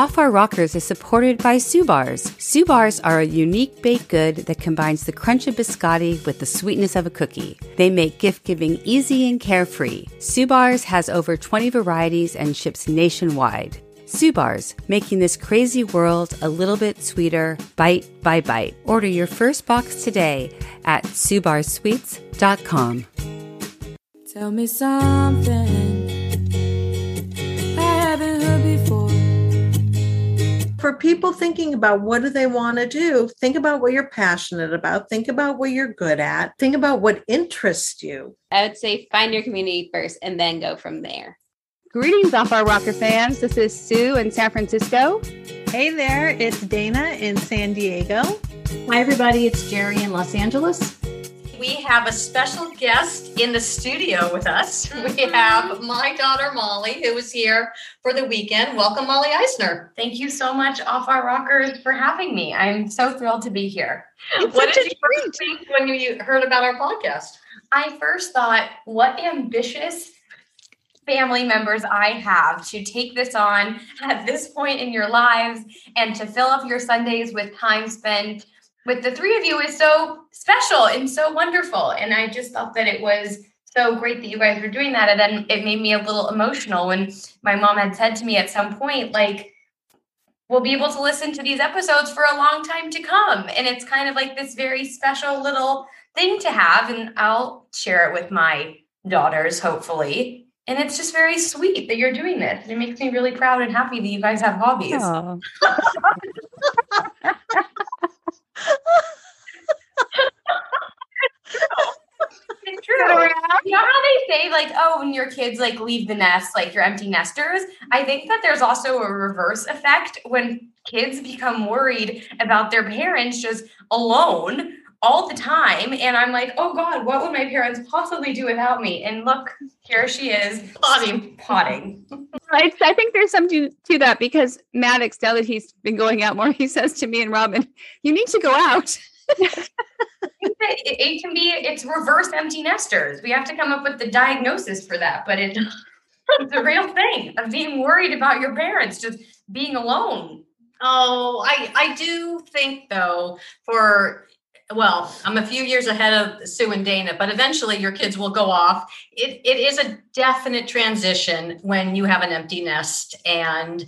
Off Our Rockers is supported by Subars. Subars are a unique baked good that combines the crunch of biscotti with the sweetness of a cookie. They make gift giving easy and carefree. Subars has over 20 varieties and ships nationwide. Subars, making this crazy world a little bit sweeter, bite by bite. Order your first box today at subarsweets.com. Tell me something for people thinking about what do they want to do think about what you're passionate about think about what you're good at think about what interests you I would say find your community first and then go from there. Greetings, Off Our Rocker fans. This is Sue in San Francisco. Hey there, it's Dana in San Diego. Hi, everybody. It's Jerry in Los Angeles. We have a special guest in the studio with us. We have my daughter Molly, who is here for the weekend. Welcome, Molly Eisner. Thank you so much, Off Our Rockers, for having me. I'm so thrilled to be here. It's what did you first think when you heard about our podcast? I first thought, what ambitious family members I have to take this on at this point in your lives and to fill up your Sundays with time spent with the three of you is so special and so wonderful. And I just thought that it was so great that you guys were doing that. And then it made me a little emotional when my mom had said to me at some point, like, we'll be able to listen to these episodes for a long time to come. And it's kind of like this very special little thing to have. And I'll share it with my daughters, hopefully. And it's just very sweet that you're doing this. It makes me really proud and happy that you guys have hobbies. It's true. You know how they say, like, oh, when your kids like leave the nest, like you're empty nesters? I think that there's also a reverse effect when kids become worried about their parents just alone all the time. And I'm like, oh God, what would my parents possibly do without me? And look, here she is potting, potting. I, I think there's something to that because Maddox, now that he's been going out more, he says to me and Robin, you need to go out. It, it can be, it's reverse empty nesters. We have to come up with the diagnosis for that, but it, it's a real thing of being worried about your parents just being alone. Oh, I I do think though for well, I'm a few years ahead of Sue and Dana, but eventually your kids will go off. It it is a definite transition when you have an empty nest and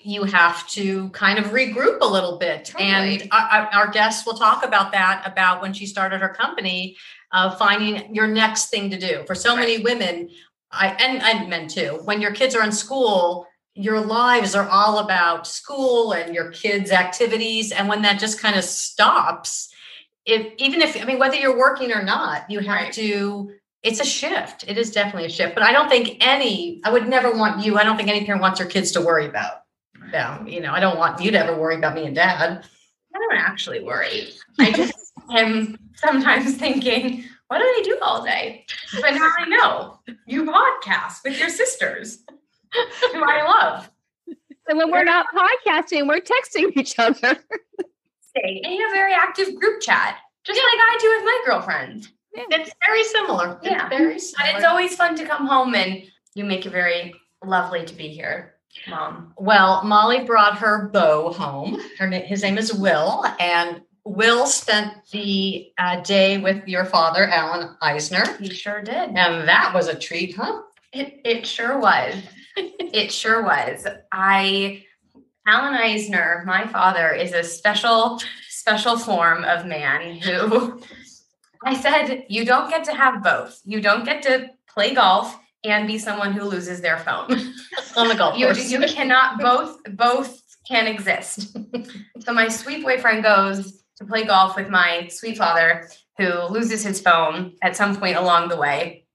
you have to kind of regroup a little bit. And Totally. our, our- our guest will talk about that about when she started her company, uh, finding your next thing to do. For so many women, I and, and men too, when your kids are in school, your lives are all about school and your kids' activities. And when that just kind of stops, if even if I mean whether you're working or not, you have Right. to. It's a shift. It is definitely a shift. But I don't think any. I would never want you. I don't think any parent wants their kids to worry about them. You know, I don't want you to ever worry about me and dad. I don't actually worry. I just am sometimes thinking, what do I do all day? But now I know you podcast with your sisters, who I love. And when we're not podcasting, we're texting each other. Say, and you have a very active group chat, just like I do with my girlfriends. It's very similar. It's Yeah. very But similar. it's always fun to come home and you make it very lovely to be here, mom. Well, Molly brought her beau home. Her his name is Will, and Will spent the uh, day with your father, Alan Eisner, He sure did. and that was a treat, huh? It it sure was. it sure was. I Alan Eisner, my father, is a special, special form of man who I said, you don't get to have both. You don't get to play golf and be someone who loses their phone. On the golf You, course. you cannot both both can exist. so my sweet boyfriend goes to play golf with my sweet father, who loses his phone at some point along the way,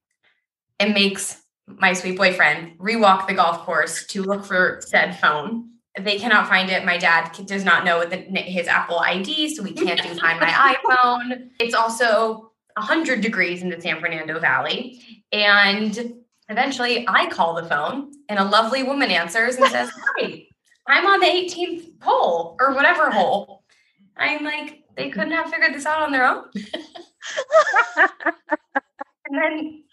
and makes my sweet boyfriend rewalk the golf course to look for said phone. They cannot find it. My dad does not know the, his Apple ID, so we can't do find my iPhone. It's also 100 degrees in the San Fernando Valley. And eventually I call the phone, and a lovely woman answers and says, Hi, I'm on the 18th hole or whatever hole. I'm like, they couldn't have figured this out on their own. and then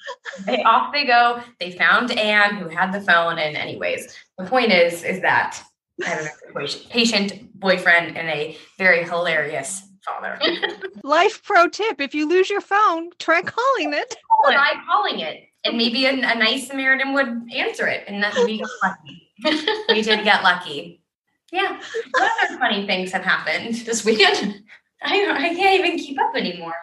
they off they go. They found Anne who had the phone. And anyways, the point is, is that I have a patient- boyfriend and a very hilarious father. Life pro tip if you lose your phone, try calling it. Try calling it, and maybe a, a nice Samaritan would answer it, and then we got lucky. we did get lucky. Yeah. What other funny things have happened this weekend? I I can't even keep up anymore.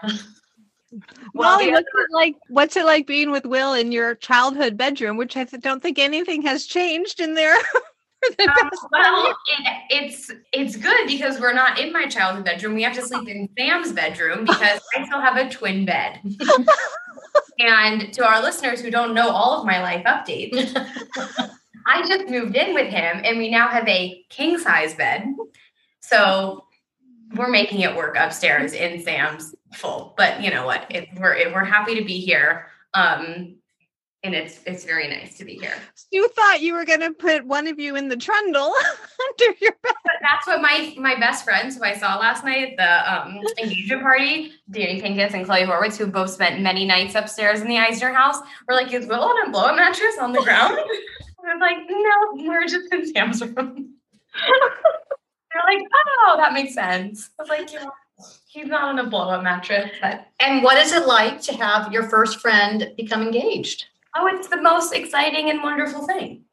Well, Molly, the what's it like? What's it like being with Will in your childhood bedroom? Which I don't think anything has changed in there. Um, well, it, it's it's good because we're not in my child's bedroom. We have to sleep in Sam's bedroom because I still have a twin bed. and to our listeners who don't know all of my life updates, I just moved in with him, and we now have a king size bed. So we're making it work upstairs in Sam's full. But you know what? It, we're it, we're happy to be here. Um, and it's it's very nice to be here. You thought you were going to put one of you in the trundle under your bed. But that's what my my best friends who I saw last night at the um, engagement party, Danny Pincus and Chloe Horwitz, who both spent many nights upstairs in the Eisner house, were like, "Is Will on a blow up mattress on the ground?" I was like, "No, we're just in Sam's room." They're like, "Oh, that makes sense." I was like, "Yeah, he's not on a blow up mattress, but." And what is it like to have your first friend become engaged? Oh, it's the most exciting and wonderful thing.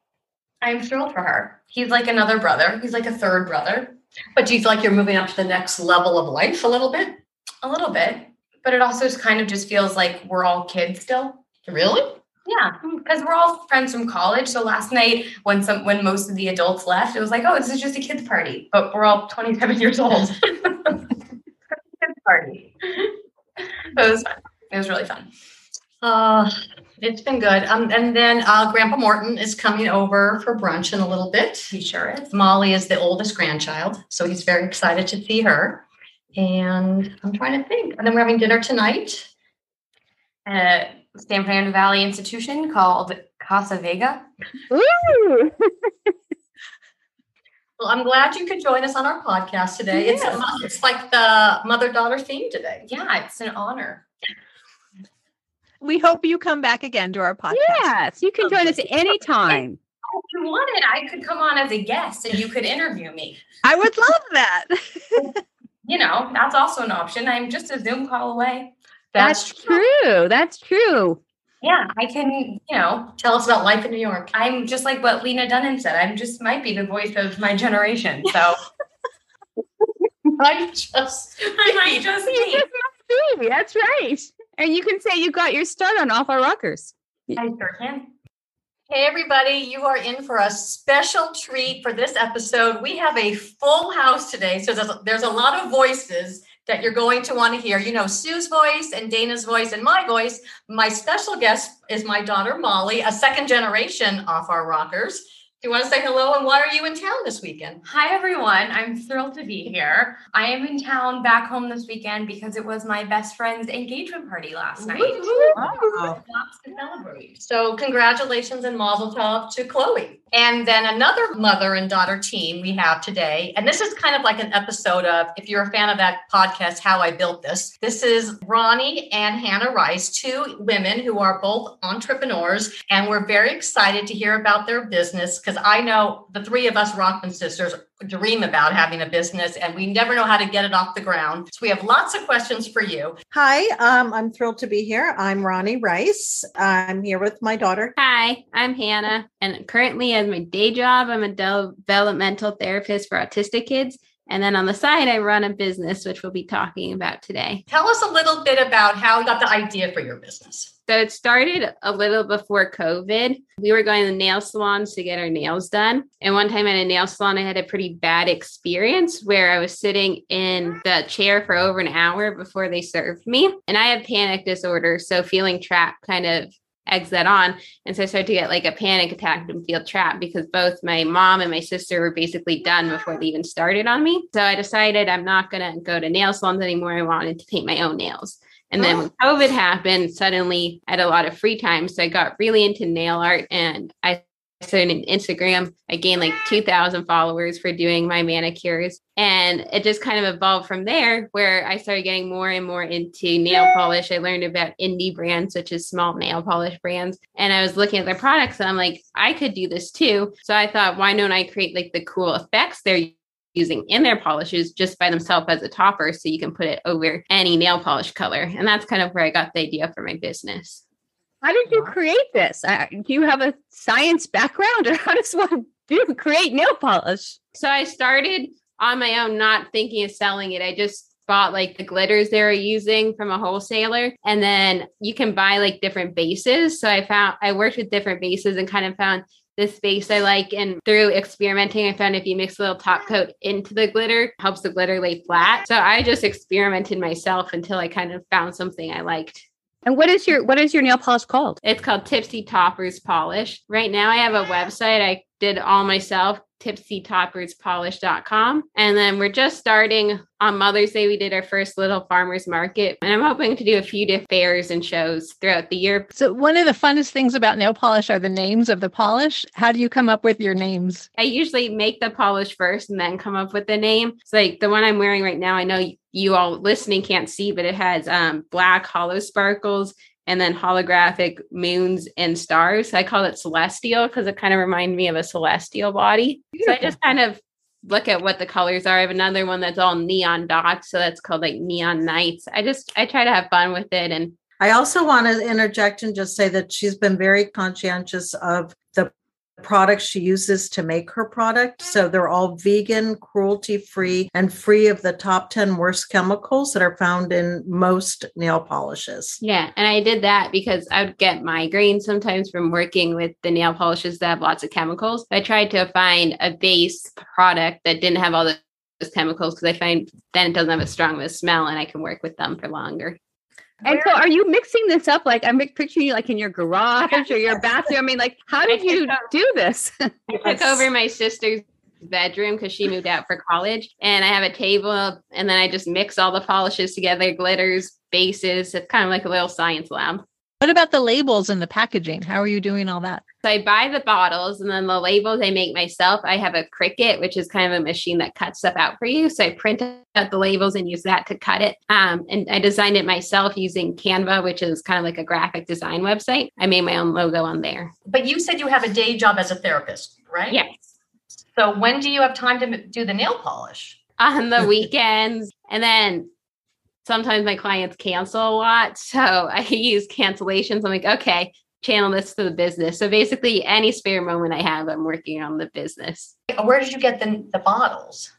I'm thrilled for her. He's like another brother. He's like a third brother. But do you feel like you're moving up to the next level of life a little bit? A little bit, but it also just kind of just feels like we're all kids still. Really? Yeah, because we're all friends from college. So last night, when some when most of the adults left, it was like, oh, this is just a kids party, but we're all 27 years old. kids party. it was fun. It was really fun. Uh, it's been good. Um, and then uh, Grandpa Morton is coming over for brunch in a little bit. He sure is. Molly is the oldest grandchild, so he's very excited to see her. And I'm trying to think. And then we're having dinner tonight. Uh, San Fernando Valley institution called Casa Vega. Ooh. Well, I'm glad you could join us on our podcast today. It's it's like the mother daughter theme today. Yeah, it's an honor. We hope you come back again to our podcast. Yes, you can join us anytime. If you wanted, I could come on as a guest and you could interview me. I would love that. You know, that's also an option. I'm just a Zoom call away. That's true. That's true. Yeah, I can, you know, Tell us about life in New York. I'm just like what Lena Dunham said. I'm just might be the voice of my generation. So I just I might just You be. just must be. That's right. And you can say you got your start on Off Our Rockers. I sure can. Hey, everybody, you are in for a special treat for this episode. We have a full house today. So there's there's a lot of voices that you're going to want to hear. You know, Sue's voice and Dana's voice and my voice. My special guest is my daughter, Molly, a second generation off our rockers. Do you want to say hello and why are you in town this weekend? Hi everyone. I'm thrilled to be here. I am in town back home this weekend because it was my best friend's engagement party last night. Wow. Lots to celebrate. So, congratulations and mazel tov to Chloe. And then another mother and daughter team we have today. And this is kind of like an episode of, if you're a fan of that podcast, How I Built This. This is Ronnie and Hannah Rice, two women who are both entrepreneurs. And we're very excited to hear about their business because I know the three of us Rockman sisters dream about having a business and we never know how to get it off the ground. So, we have lots of questions for you. Hi, um, I'm thrilled to be here. I'm Ronnie Rice. I'm here with my daughter. Hi, I'm Hannah, and currently, as my day job, I'm a developmental therapist for autistic kids. And then on the side, I run a business, which we'll be talking about today. Tell us a little bit about how you got the idea for your business. So it started a little before COVID. We were going to nail salons to get our nails done. And one time at a nail salon, I had a pretty bad experience where I was sitting in the chair for over an hour before they served me. And I have panic disorder. So feeling trapped kind of eggs that on. And so I started to get like a panic attack and feel trapped because both my mom and my sister were basically done before they even started on me. So I decided I'm not going to go to nail salons anymore. I wanted to paint my own nails. And then when COVID happened, suddenly I had a lot of free time. So I got really into nail art and I started in Instagram. I gained like 2,000 followers for doing my manicures. And it just kind of evolved from there where I started getting more and more into nail polish. I learned about indie brands, such as small nail polish brands. And I was looking at their products and I'm like, I could do this too. So I thought, why don't I create like the cool effects they're using in their polishes just by themselves as a topper so you can put it over any nail polish color. And that's kind of where I got the idea for my business. How did you create this? Uh, do you have a science background, or how does one do create nail polish? So I started on my own, not thinking of selling it. I just bought like the glitters they were using from a wholesaler, and then you can buy like different bases. So I found I worked with different bases and kind of found this base I like. And through experimenting, I found if you mix a little top coat into the glitter, helps the glitter lay flat. So I just experimented myself until I kind of found something I liked. And what is your what is your nail polish called? It's called Tipsy Toppers Polish. Right now I have a website I did all myself, tipsytopperspolish.com. And then we're just starting on Mother's Day. We did our first little farmers market. And I'm hoping to do a few different fairs and shows throughout the year. So one of the funnest things about nail polish are the names of the polish. How do you come up with your names? I usually make the polish first and then come up with the name. It's like the one I'm wearing right now. I know you all listening can't see, but it has um, black hollow sparkles and then holographic moons and stars. I call it celestial because it kind of reminds me of a celestial body. Beautiful. So I just kind of look at what the colors are. I have another one that's all neon dots, so that's called like neon nights. I just I try to have fun with it and I also want to interject and just say that she's been very conscientious of products she uses to make her product. So they're all vegan, cruelty free, and free of the top 10 worst chemicals that are found in most nail polishes. Yeah. And I did that because I would get migraines sometimes from working with the nail polishes that have lots of chemicals. I tried to find a base product that didn't have all those chemicals because I find then it doesn't have a strong of a smell and I can work with them for longer. And so, are you mixing this up? Like, I'm picturing you like in your garage or your bathroom. I mean, like, how did you do this? I took over my sister's bedroom because she moved out for college, and I have a table, and then I just mix all the polishes together, glitters, bases. It's kind of like a little science lab. What about the labels and the packaging? How are you doing all that? So I buy the bottles and then the labels I make myself. I have a Cricut, which is kind of a machine that cuts stuff out for you. So I print out the labels and use that to cut it. Um, and I designed it myself using Canva, which is kind of like a graphic design website. I made my own logo on there. But you said you have a day job as a therapist, right? Yes. So when do you have time to do the nail polish? On the weekends. And then sometimes my clients cancel a lot. So I use cancellations. I'm like, okay, channel this to the business. So basically, any spare moment I have, I'm working on the business. Where did you get the, the bottles?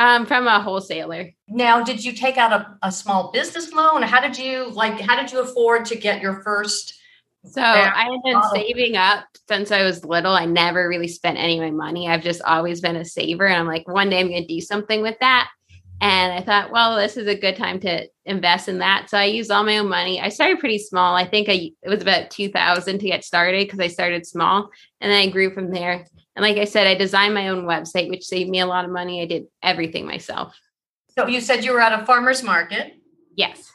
Um, from a wholesaler. Now, did you take out a, a small business loan? How did you like? How did you afford to get your first? So I had been bottle? saving up since I was little. I never really spent any of my money. I've just always been a saver, and I'm like, one day I'm going to do something with that. And I thought, well, this is a good time to invest in that. So I used all my own money. I started pretty small. I think I it was about 2000 to get started because I started small and then I grew from there. And like I said, I designed my own website, which saved me a lot of money. I did everything myself. So you said you were at a farmer's market? Yes.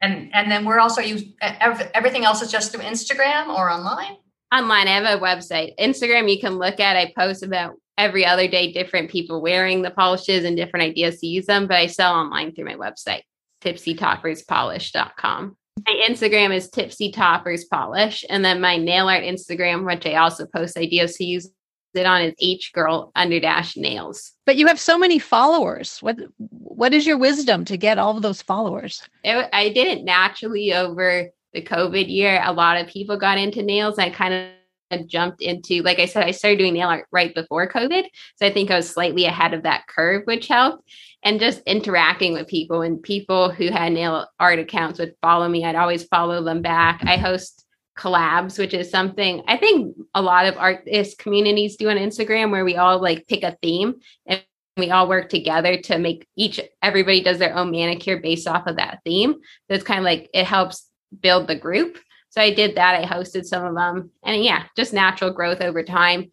And and then where else are you everything else is just through Instagram or online? Online. I have a website. Instagram you can look at. I post about every other day different people wearing the polishes and different ideas to use them, but I sell online through my website, tipsytopperspolish.com. My Instagram is tipsy toppers polish, and then my nail art Instagram, which I also post ideas to use it on, is H girl under dash nails. But you have so many followers. What what is your wisdom to get all of those followers? It, I did it naturally over the COVID year. A lot of people got into nails. I kind of jumped into, like I said, I started doing nail art right before COVID. So I think I was slightly ahead of that curve, which helped. And just interacting with people and people who had nail art accounts would follow me. I'd always follow them back. I host collabs, which is something I think a lot of artist communities do on Instagram where we all like pick a theme and we all work together to make each everybody does their own manicure based off of that theme. So it's kind of like it helps build the group. So I did that. I hosted some of them. And yeah, just natural growth over time.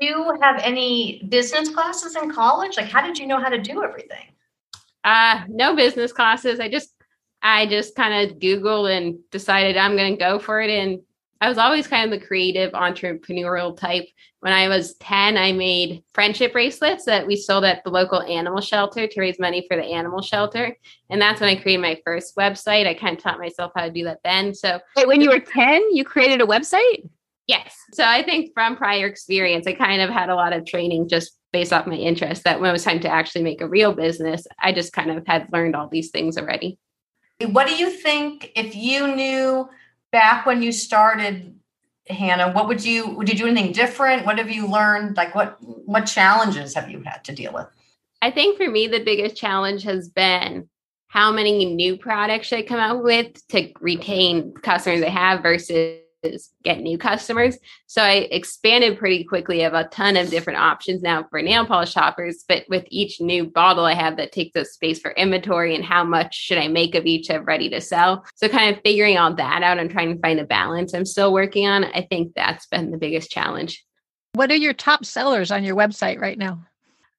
Do you have any business classes in college? Like how did you know how to do everything? Uh no business classes. I just I just kind of Googled and decided I'm gonna go for it. And I was always kind of the creative entrepreneurial type. When I was 10, I made friendship bracelets that we sold at the local animal shelter to raise money for the animal shelter. And that's when I created my first website. I kind of taught myself how to do that then. So, Wait, when you were 10, you created a website? yes. So, I think from prior experience, I kind of had a lot of training just based off my interest that when it was time to actually make a real business, I just kind of had learned all these things already. What do you think if you knew back when you started, Hannah? What would you would you do anything different? What have you learned? Like what what challenges have you had to deal with? I think for me, the biggest challenge has been how many new products should I come out with to retain customers I have versus get new customers. So I expanded pretty quickly. I have a ton of different options now for nail polish shoppers, but with each new bottle I have that takes up space for inventory and how much should I make of each I'm ready to sell. So kind of figuring all that out and trying to find a balance I'm still working on. I think that's been the biggest challenge. What are your top sellers on your website right now?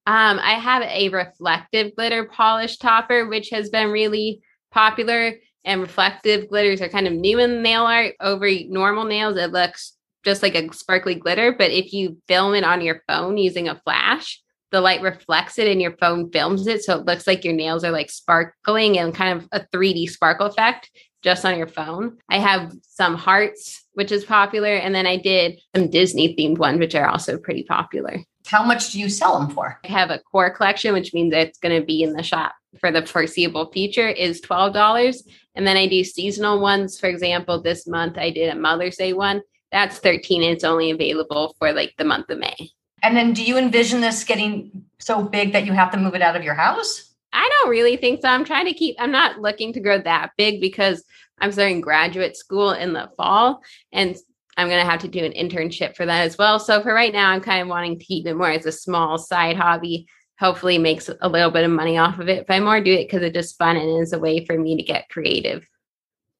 Um, I have a reflective glitter polish topper, which has been really popular. And reflective glitters are kind of new in nail art. Over normal nails, it looks just like a sparkly glitter. But if you film it on your phone using a flash, the light reflects it and your phone films it. So it looks like your nails are like sparkling and kind of a 3D sparkle effect just on your phone. I have some hearts, which is popular. And then I did some Disney themed ones, which are also pretty popular. How much do you sell them for? I have a core collection, which means it's going to be in the shop for the foreseeable future, is $12. And then I do seasonal ones. For example, this month I did a Mother's Day one. That's 13 and it's only available for like the month of May. And then do you envision this getting so big that you have to move it out of your house? I don't really think so. I'm trying to keep, I'm not looking to grow that big because I'm starting graduate school in the fall and I'm going to have to do an internship for that as well. So for right now, I'm kind of wanting to keep it more as a small side hobby. Hopefully, makes a little bit of money off of it. But I more do it because it's just fun and is a way for me to get creative.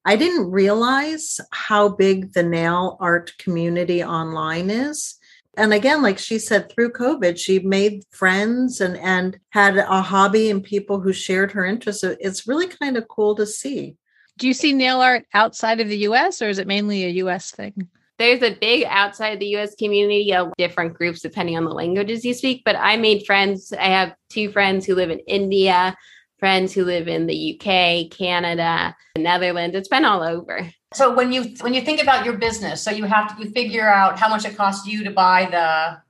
I didn't realize how big the nail art community online is. And again, like she said, through COVID, she made friends and and had a hobby and people who shared her interests. So It's really kind of cool to see. Do you see nail art outside of the US or is it mainly a US thing? There's a big outside the US community of different groups depending on the languages you speak. But I made friends. I have two friends who live in India, friends who live in the UK, Canada, the Netherlands. It's been all over. So when you when you think about your business, so you have to you figure out how much it costs you to buy the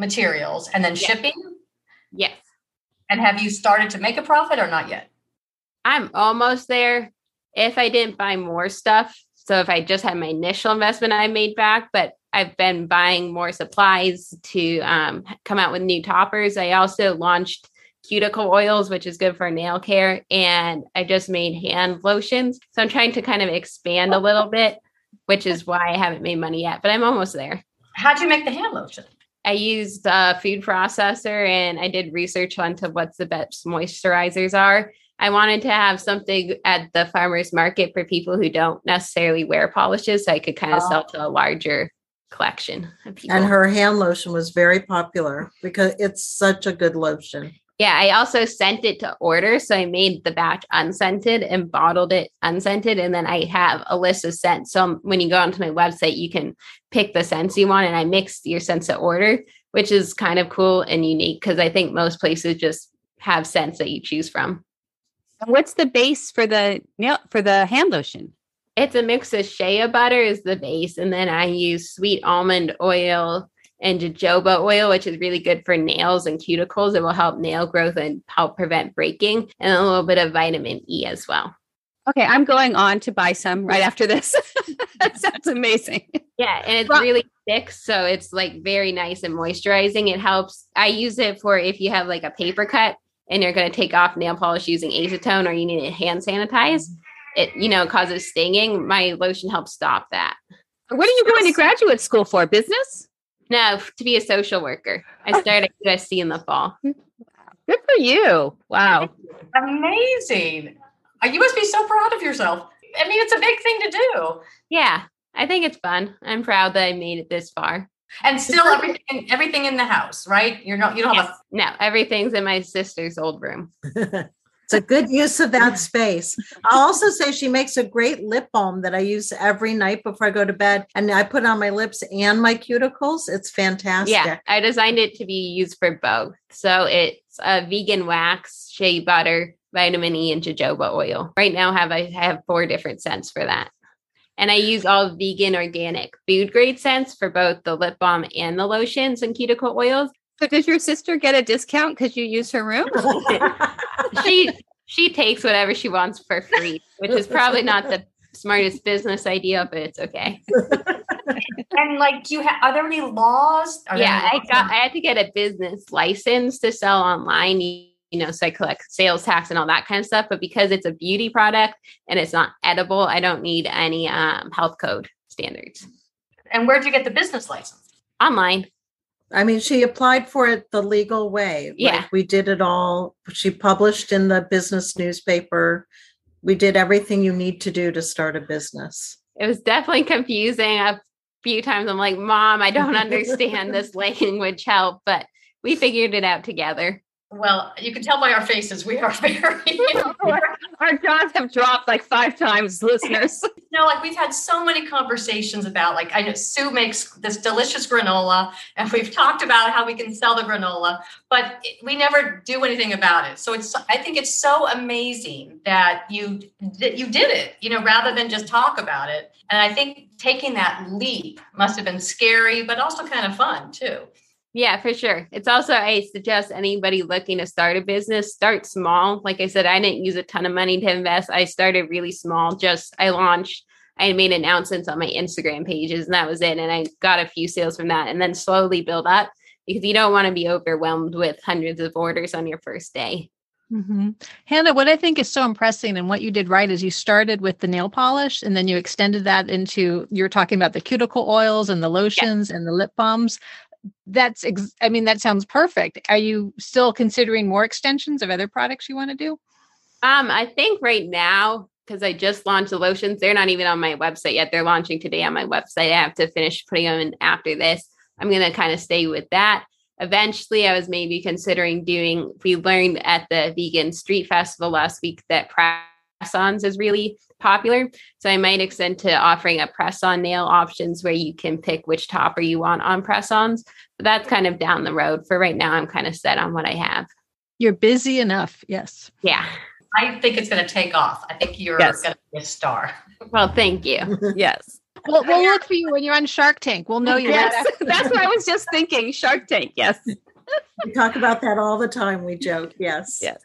materials and then Yeah. shipping. Yes. And have you started to make a profit or not yet? I'm almost there. If I didn't buy more stuff, so if I just had my initial investment, I made back, but I've been buying more supplies to um, come out with new toppers. I also launched cuticle oils, which is good for nail care, and I just made hand lotions. So I'm trying to kind of expand a little bit, which is why I haven't made money yet, but I'm almost there. How'd you make the hand lotion? I used a food processor and I did research onto what's the best moisturizers are. I wanted to have something at the farmers market for people who don't necessarily wear polishes, so I could kind of Oh. Ah. sell to a larger collection of people. And her hand lotion was very popular because it's such a good lotion. Yeah, I also scent it to order. So I made the batch unscented and bottled it unscented. And then I have a list of scents. So um, when you go onto my website, you can pick the scents you want. And I mixed your scents to order, which is kind of cool and unique because I think most places just have scents that you choose from. And what's the base for the nail for the hand lotion? It's a mix of shea butter is the base. And then I use sweet almond oil and jojoba oil, which is really good for nails and cuticles. It will help nail growth and help prevent breaking, and a little bit of vitamin E as well. Okay, I'm going on to buy some right after this. that sounds amazing. Yeah, and it's Well- really thick, so it's like very nice and moisturizing. It helps. I use it for if you have like a paper cut and you're going to take off nail polish using acetone, or you need to hand sanitize. It you know causes stinging. My lotion helps stop that. What are you going to graduate school for? Business? No, to be a social worker. I started at USC in the fall. Good for you. Wow. Amazing. Uh, You must be so proud of yourself. I mean, it's a big thing to do. Yeah, I think it's fun. I'm proud that I made it this far. And still everything everything in the house, right? You're not you don't have No, everything's in my sister's old room. It's a good use of that space. I'll also say she makes a great lip balm that I use every night before I go to bed. And I put on my lips and my cuticles. It's fantastic. Yeah, I designed it to be used for both. So it's a vegan wax, shea butter, vitamin E, and jojoba oil. Right now, have I have four different scents for that. And I use all vegan, organic, food grade scents for both the lip balm and the lotions and cuticle oils. So does your sister get a discount because you use her room? she she takes whatever she wants for free, which is probably not the smartest business idea, but it's okay. and like, do you have? Are there any laws? Are there yeah, any I got. I had to get a business license to sell online. You, you know, so I collect sales tax and all that kind of stuff. But because it's a beauty product and it's not edible, I don't need any um, health code standards. And where'd you get the business license? Online. I mean, she applied for it the legal way. Yeah. Like, we did it all. She published in the business newspaper. We did everything you need to do to start a business. It was definitely confusing. A few times I'm like, Mom, I don't understand this language. Help! But we figured it out together. Well, you can tell by our faces we are very. Our jaws have dropped like five times, listeners. No, like we've had so many conversations about like I know Sue makes this delicious granola, and we've talked about how we can sell the granola, but it- we never do anything about it. So it's I think it's so amazing that you that you did it, you know, rather than just talk about it. And I think taking that leap must have been scary, but also kind of fun too. Yeah, for sure. It's also, I suggest anybody looking to start a business, start small. Like I said, I didn't use a ton of money to invest. I started really small. Just, I launched, I made announcements on my Instagram pages, and that was it. And I got a few sales from that and then slowly build up because you don't want to be overwhelmed with hundreds of orders on your first day. hmm Hannah, what I think is so impressive and what you did right is you started with the nail polish and then you extended that into you're talking about the cuticle oils and the lotions and the lip balms. That's ex- I mean that sounds perfect. Are you still considering more extensions of other products you want to do? Um, I think right now, because I just launched the lotions, they're not even on my website yet. They're launching today on my website. I have to finish putting them in after this. I'm going to kind of stay with that. Eventually, I was maybe considering doing, we learned at the Vegan Street Festival last week that ons is really popular. So I might extend to offering a press on nail options where you can pick which topper you want on press ons. But that's kind of down the road. For right now, I'm kind of set on what I have. You're busy enough. Yes. Yeah. I think it's going to take off. I think you're Yes. going to be a star. Well, thank you. yes. We'll, we'll look for you when you're on Shark Tank. We'll know you. Yes. That's what I was just thinking. Shark Tank. Yes. We talk about that all the time. We joke. Yes. Yes.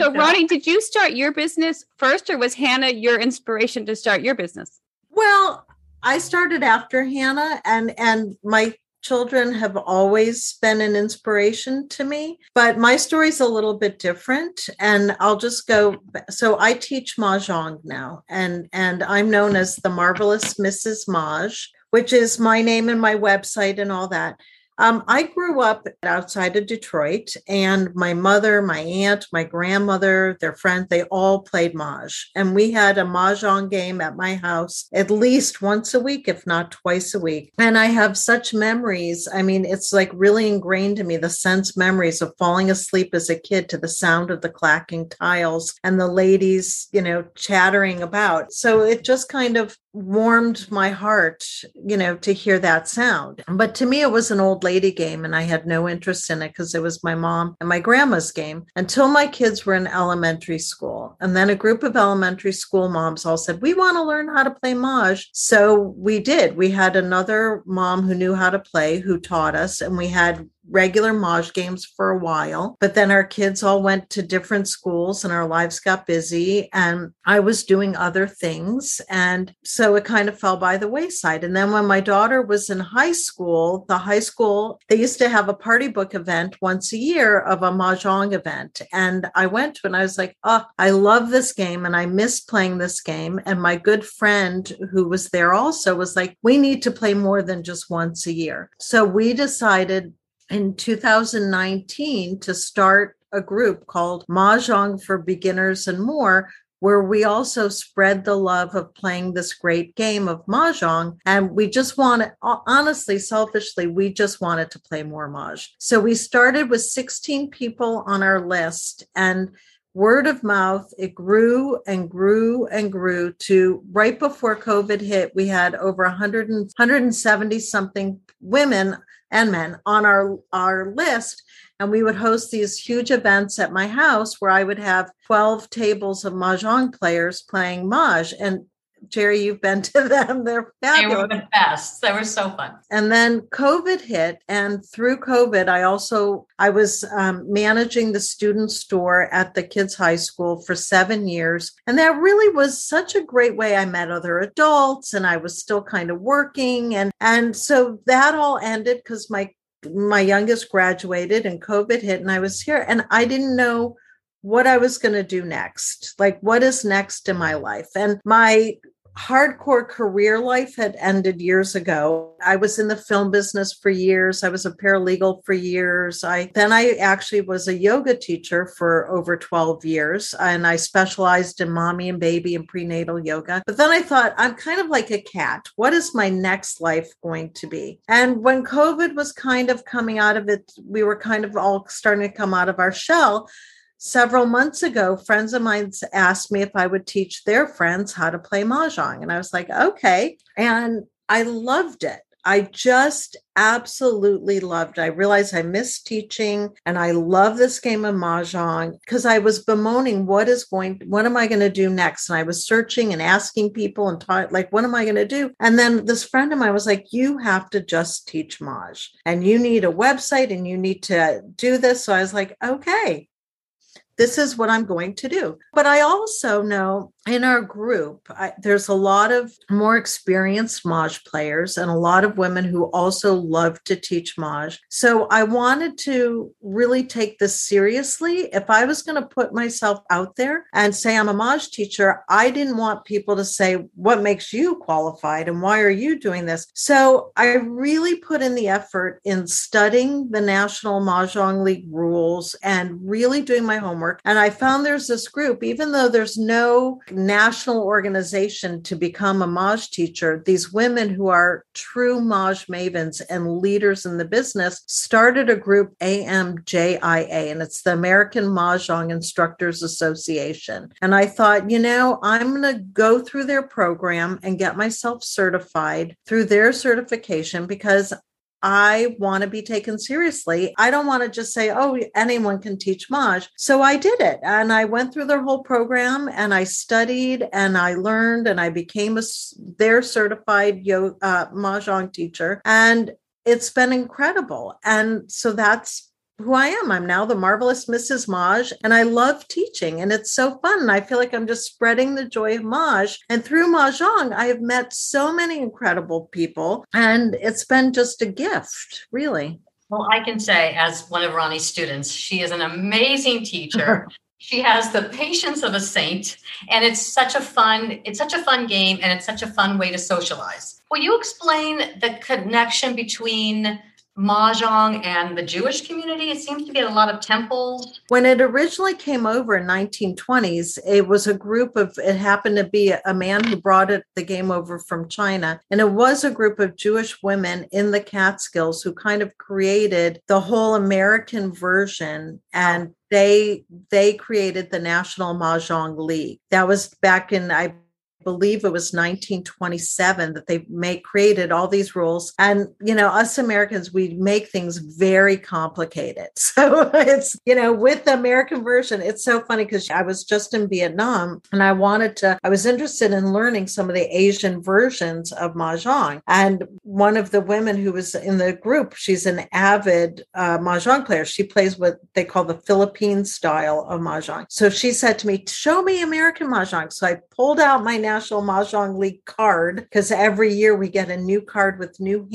So, Ronnie, did you start your business first, or was Hannah your inspiration to start your business? Well, I started after Hannah and and my children have always been an inspiration to me, but my story's a little bit different and I'll just go so I teach mahjong now and and I'm known as the marvelous Mrs. Maj, which is my name and my website and all that. Um, I grew up outside of Detroit, and my mother, my aunt, my grandmother, their friends, they all played Maj. And we had a Mahjong game at my house at least once a week, if not twice a week. And I have such memories. I mean, it's like really ingrained in me the sense memories of falling asleep as a kid to the sound of the clacking tiles and the ladies, you know, chattering about. So it just kind of warmed my heart, you know, to hear that sound. But to me, it was an old lady game, and I had no interest in it because it was my mom and my grandma's game until my kids were in elementary school. And then a group of elementary school moms all said, We want to learn how to play Maj. So we did. We had another mom who knew how to play who taught us, and we had regular Maj games for a while. But then our kids all went to different schools and our lives got busy. And I was doing other things. And so it kind of fell by the wayside. And then when my daughter was in high school, the high school, they used to have a party book event once a year of a Mahjong event. And I went to and I was like, oh, I love this game and I miss playing this game. And my good friend who was there also was like, we need to play more than just once a year. So we decided in 2019 to start a group called Mahjong for Beginners and More, where we also spread the love of playing this great game of Mahjong. And we just wanted, honestly, selfishly, we just wanted to play more Maj. So we started with 16 people on our list and word of mouth, it grew and grew and grew to right before COVID hit, we had over 100 and, 170 something women and men on our, our list. And we would host these huge events at my house where I would have 12 tables of Mahjong players playing Maj. And Jerry, you've been to them. They're fabulous. They were the best. They were so fun. And then COVID hit, and through COVID, I also I was um, managing the student store at the kids' high school for seven years, and that really was such a great way. I met other adults, and I was still kind of working, and and so that all ended because my my youngest graduated, and COVID hit, and I was here, and I didn't know what I was going to do next. Like, what is next in my life? And my hardcore career life had ended years ago. I was in the film business for years. I was a paralegal for years. I then I actually was a yoga teacher for over 12 years and I specialized in mommy and baby and prenatal yoga. But then I thought I'm kind of like a cat. What is my next life going to be? And when COVID was kind of coming out of it, we were kind of all starting to come out of our shell several months ago, friends of mine asked me if I would teach their friends how to play Mahjong. And I was like, okay. And I loved it. I just absolutely loved. It. I realized I missed teaching and I love this game of mahjong because I was bemoaning what is going what am I going to do next? And I was searching and asking people and taught like what am I going to do? And then this friend of mine was like you have to just teach maj and you need a website and you need to do this. So I was like okay, this is what I'm going to do. But I also know in our group, I, there's a lot of more experienced Maj players and a lot of women who also love to teach Maj. So I wanted to really take this seriously. If I was going to put myself out there and say I'm a Maj teacher, I didn't want people to say, What makes you qualified and why are you doing this? So I really put in the effort in studying the National Mahjong League rules and really doing my homework. And I found there's this group, even though there's no national organization to become a Maj teacher, these women who are true Maj mavens and leaders in the business started a group, AMJIA, and it's the American Mahjong Instructors Association. And I thought, you know, I'm going to go through their program and get myself certified through their certification because I want to be taken seriously. I don't want to just say, oh, anyone can teach Maj. So I did it. And I went through their whole program and I studied and I learned and I became a, their certified yo, uh, Mahjong teacher. And it's been incredible. And so that's who I am. I'm now the marvelous Mrs. Maj, and I love teaching, and it's so fun. And I feel like I'm just spreading the joy of Maj. And through Mahjong, I have met so many incredible people, and it's been just a gift, really. Well, I can say, as one of Ronnie's students, she is an amazing teacher. she has the patience of a saint, and it's such a fun, it's such a fun game, and it's such a fun way to socialize. Will you explain the connection between Mahjong and the Jewish community? It seems to be at a lot of temples. When it originally came over in 1920s, it was a group of it happened to be a man who brought it the game over from China, and it was a group of Jewish women in the Catskills who kind of created the whole American version and they they created the National Mahjong League. That was back in I believe it was 1927 that they make created all these rules. And you know us americans we make things very complicated. So it's you know with the american version it's so funny because i was just in vietnam and i wanted to i was interested in learning some of the asian versions of mahjong. And one of the women who was in the group she's an avid uh, mahjong player. She plays what they call the philippine style of mahjong. So she said to me show me american mahjong. So i pulled out my National Mahjong League card because every year we get a new card with new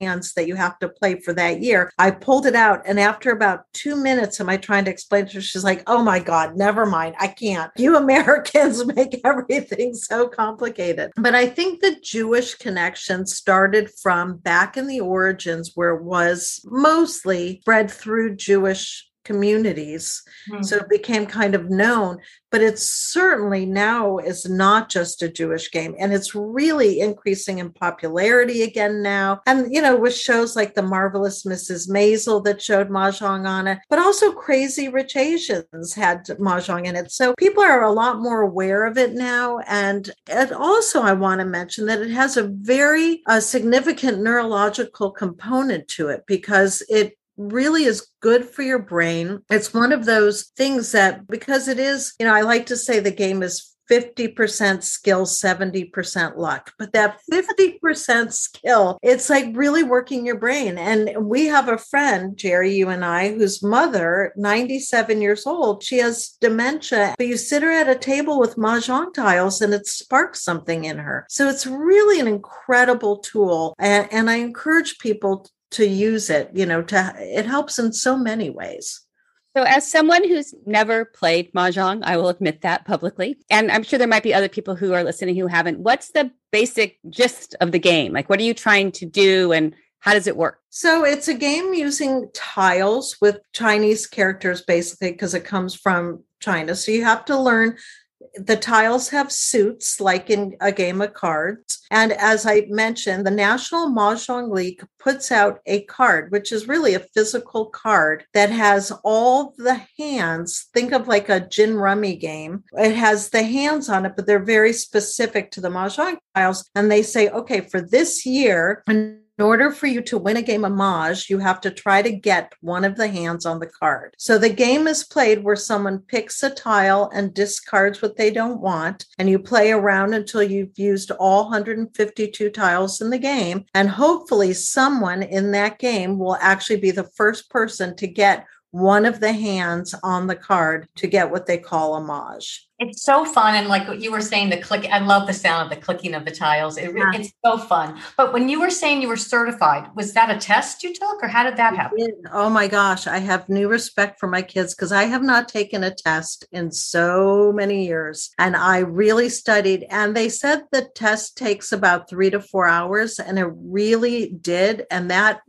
hands that you have to play for that year. I pulled it out, and after about two minutes, am I trying to explain to her? She's like, "Oh my God, never mind, I can't. You Americans make everything so complicated." But I think the Jewish connection started from back in the origins, where it was mostly spread through Jewish communities. Hmm. So it became kind of known, but it's certainly now is not just a Jewish game. And it's really increasing in popularity again now. And, you know, with shows like The Marvelous Mrs. Maisel that showed Mahjong on it, but also Crazy Rich Asians had Mahjong in it. So people are a lot more aware of it now. And it also, I want to mention that it has a very uh, significant neurological component to it because it really is good for your brain. It's one of those things that, because it is, you know, I like to say the game is 50% skill, 70% luck. But that 50% skill, it's like really working your brain. And we have a friend, Jerry, you and I, whose mother, 97 years old, she has dementia, but you sit her at a table with mahjong tiles and it sparks something in her. So it's really an incredible tool. And, and I encourage people to use it, you know, to it helps in so many ways. So, as someone who's never played mahjong, I will admit that publicly, and I'm sure there might be other people who are listening who haven't. What's the basic gist of the game? Like, what are you trying to do, and how does it work? So, it's a game using tiles with Chinese characters, basically, because it comes from China. So, you have to learn the tiles have suits like in a game of cards. And as I mentioned, the National Mahjong League puts out a card, which is really a physical card that has all the hands. Think of like a gin rummy game. It has the hands on it, but they're very specific to the Mahjong tiles. And they say, okay, for this year, in order for you to win a game of Maj, you have to try to get one of the hands on the card. So the game is played where someone picks a tile and discards what they don't want, and you play around until you've used all 152 tiles in the game. And hopefully, someone in that game will actually be the first person to get one of the hands on the card to get what they call a Maj. It's so fun. And like what you were saying, the click, I love the sound of the clicking of the tiles. It, Yeah. It's so fun. But when you were saying you were certified, was that a test you took or how did that happen? Oh my gosh, I have new respect for my kids because I have not taken a test in so many years. And I really studied, and they said the test takes about three to four hours, and it really did. And that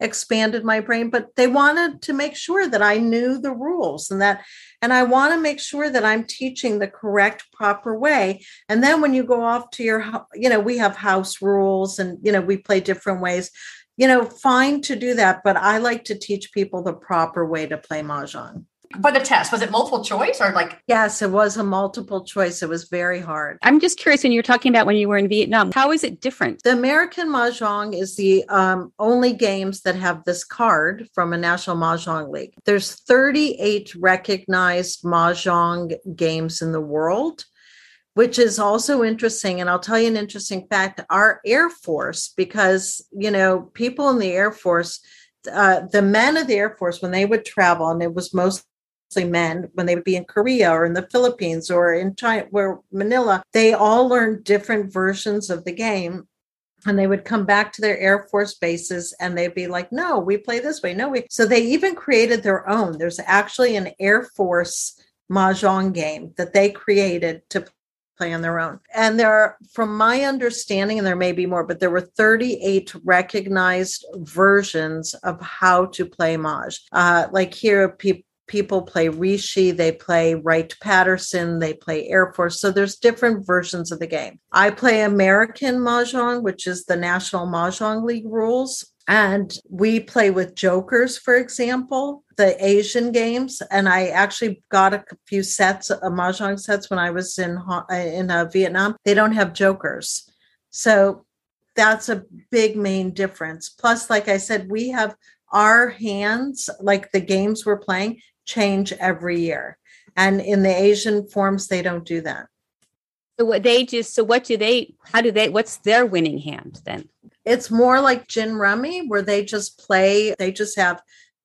expanded my brain. But they wanted to make sure that I knew the rules and that. And I want to make sure that I'm teaching the correct, proper way. And then when you go off to your, you know, we have house rules and, you know, we play different ways you know, fine to do that, but I like to teach people the proper way to play mahjong. For the test, was it multiple choice or like Yes, it was a multiple choice. It was very hard. I'm just curious when you were talking about when you were in Vietnam, how is it different? The American Mahjong is the um, only games that have this card from a National Mahjong League. There's 38 recognized Mahjong games in the world, which is also interesting. And I'll tell you an interesting fact. Our Air Force, because, you know, people in the Air Force, uh, the men of the Air Force, when they would travel, and it was mostly men when they would be in Korea or in the Philippines or in China, where Manila, they all learned different versions of the game. And they would come back to their Air Force bases and they'd be like, no, we play this way. No, we. So they even created their own. There's actually an Air Force Mahjong game that they created to play on their own. And there are, from my understanding, and there may be more, but there were 38 recognized versions of how to play Maj. Uh, like here, people people play Riichi, they play Wright Patterson, they play Air Force. So there's different versions of the game. I play American Mahjong, which is the National Mahjong League rules. And we play with jokers, for example, the Asian games. And I actually got a few sets of Mahjong sets when I was in, in uh, Vietnam. They don't have jokers. So that's a big main difference. Plus, like I said, we have our hands, like the games we're playing, change every year. And in the Asian forms, they don't do that. So what they just so what do they how do they what's their winning hand then? It's more like gin rummy, where they just play, they just have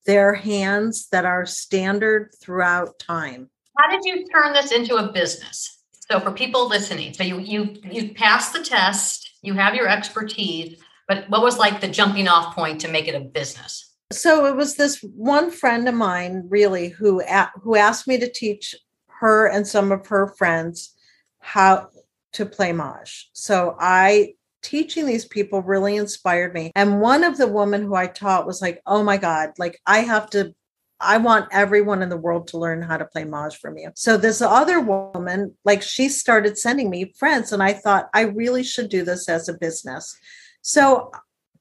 their hands that are standard throughout time. how did you turn this into a business? So for people listening, so you you you passed the test, you have your expertise, but what was like the jumping off point to make it a business? So it was this one friend of mine, really, who who asked me to teach her and some of her friends how to play Maj. So I teaching these people really inspired me. And one of the women who I taught was like, "Oh my god, like I have to I want everyone in the world to learn how to play Maj from you. So this other woman, like she started sending me friends, and I thought I really should do this as a business. So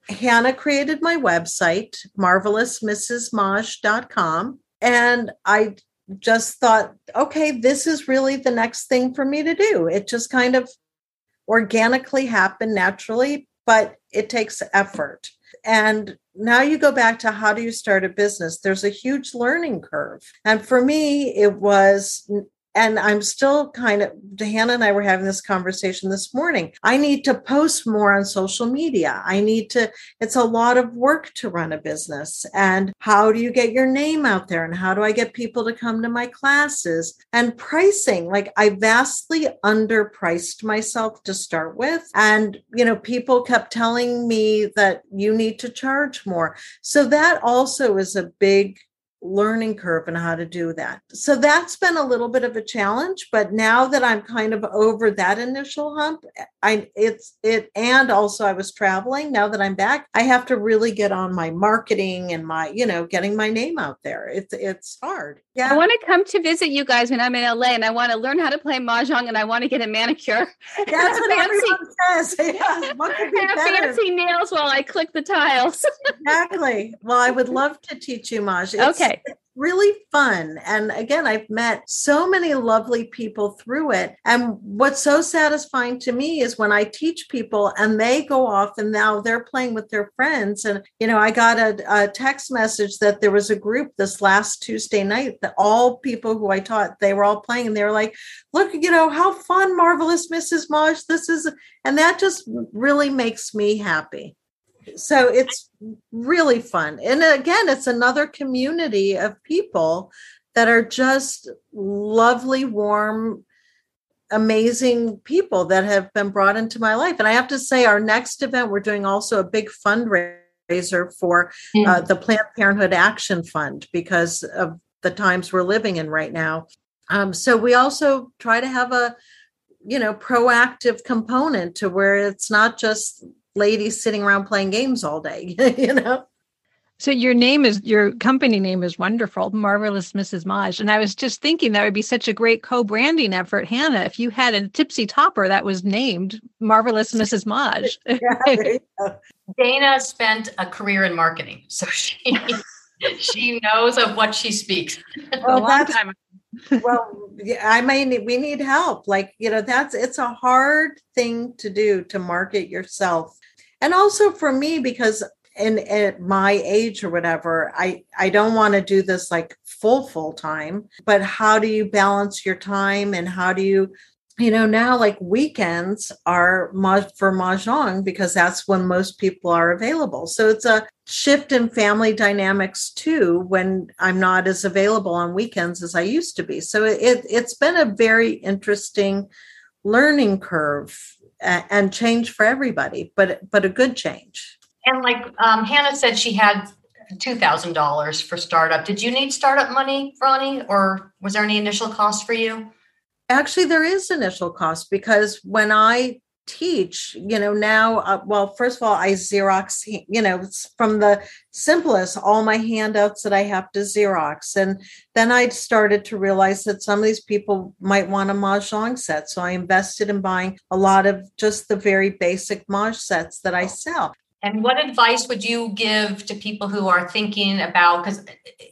Hannah created my website, marvelousmrsmaj.com. And I just thought, okay, this is really the next thing for me to do. It just kind of organically happened naturally, but it takes effort. And now you go back to how do you start a business? There's a huge learning curve. And for me, it was and I'm still kind of, Hannah and I were having this conversation this morning. I need to post more on social media. I need to, it's a lot of work to run a business. And how do you get your name out there? And how do I get people to come to my classes? And pricing, like I vastly underpriced myself to start with. And, you know, people kept telling me that you need to charge more. So that also is a big learning curve and how to do that. So that's been a little bit of a challenge, but now that I'm kind of over that initial hump, I it's it and also I was traveling. Now that I'm back, I have to really get on my marketing and my, you know, getting my name out there. It's it's hard. Yeah. I want to come to visit you guys when I'm in LA and I want to learn how to play mahjong and I want to get a manicure. That's what everyone says. Yeah, what could be better? fancy nails while I click the tiles. exactly. Well, I would love to teach you. It's, okay really fun. And again, I've met so many lovely people through it. And what's so satisfying to me is when I teach people and they go off and now they're playing with their friends. And, you know, I got a, a text message that there was a group this last Tuesday night that all people who I taught, they were all playing and they were like, look, you know, how fun, marvelous Mrs. Maj this is. And that just really makes me happy so it's really fun. And again it's another community of people that are just lovely warm amazing people that have been brought into my life. And i have to say our next event we're doing also a big fundraiser for mm. uh, the planned parenthood action fund because of the times we're living in right now. Um, so we also try to have a you know proactive component to where it's not just ladies sitting around playing games all day, you know? So your name is your company name is wonderful, Marvelous Mrs. Maj. And I was just thinking that would be such a great co-branding effort, Hannah, if you had a tipsy topper that was named Marvelous Mrs. Maj. yeah, Dana spent a career in marketing, so she she knows of what she speaks. Well, a long time. Well, I mean, we need help. Like, you know, that's it's a hard thing to do to market yourself and also for me because in at my age or whatever i i don't want to do this like full full time but how do you balance your time and how do you you know now like weekends are for mahjong because that's when most people are available so it's a shift in family dynamics too when i'm not as available on weekends as i used to be so it, it's been a very interesting learning curve and change for everybody, but but a good change. And like um, Hannah said, she had two thousand dollars for startup. Did you need startup money, Ronnie, or was there any initial cost for you? Actually, there is initial cost because when I teach you know now uh, well first of all i xerox you know from the simplest all my handouts that i have to xerox. And then i started to realize that some of these people might want a mahjong set. So i invested in buying a lot of just the very basic maj sets that i sell and what advice would you give to people who are thinking about because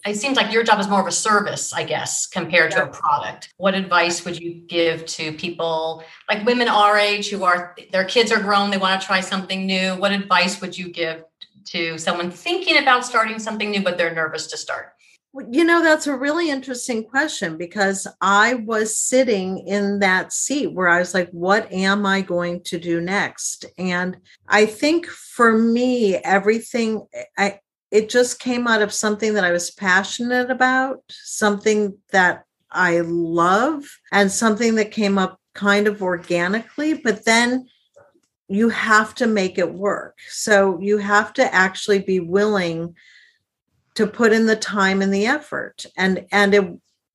it seems like your job is more of a service, I guess, compared yeah. to a product. What advice would you give to people like women our age who are their kids are grown, they want to try something new? What advice would you give to someone thinking about starting something new but they're nervous to start? You know, that's a really interesting question because I was sitting in that seat where I was like, what am I going to do next? And I think for me, everything, eh, I, it just came out of something that I was passionate about, something that I love, and something that came up kind of organically. But then you have to make it work. So you have to actually be willing to put in the time and the effort. And and it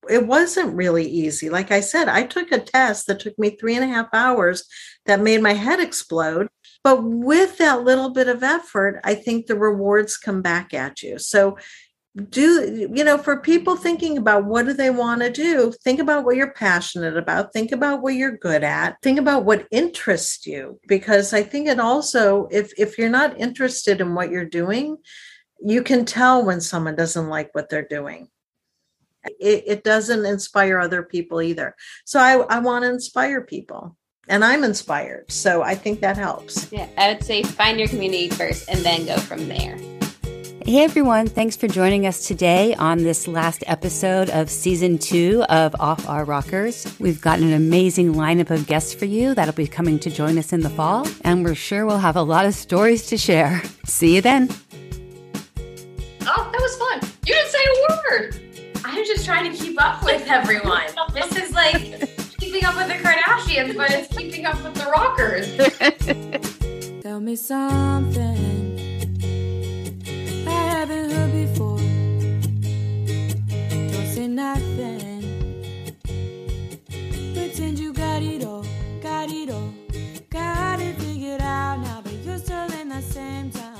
it wasn't really easy. Like i said i took a test that took me three and a half hours that made my head explode. But with that little bit of effort i think the rewards come back at you. So do you know for people thinking about what do they want to do think about what you're passionate about. Think about what you're good at. Think about what interests you. Because i think it also if if you're not interested in what you're doing you can tell when someone doesn't like what they're doing it, it doesn't inspire other people either so i i want to inspire people and i'm inspired so i think that helps Yeah, I would say find your community first and then go from there. Hey everyone, thanks for joining us today on this last episode of season two of Off Our Rockers. We've got an amazing lineup of guests for you that'll be coming to join us in the fall, and we're sure we'll have a lot of stories to share. See you then. Oh, that was fun. You didn't say a word. I'm just trying to keep up with everyone. this is like keeping up with the Kardashians, but it's keeping up with the rockers. Tell me something I haven't heard before. Don't say nothing. Pretend you got it all, got it all, got it figured out now, but you're still in the same time.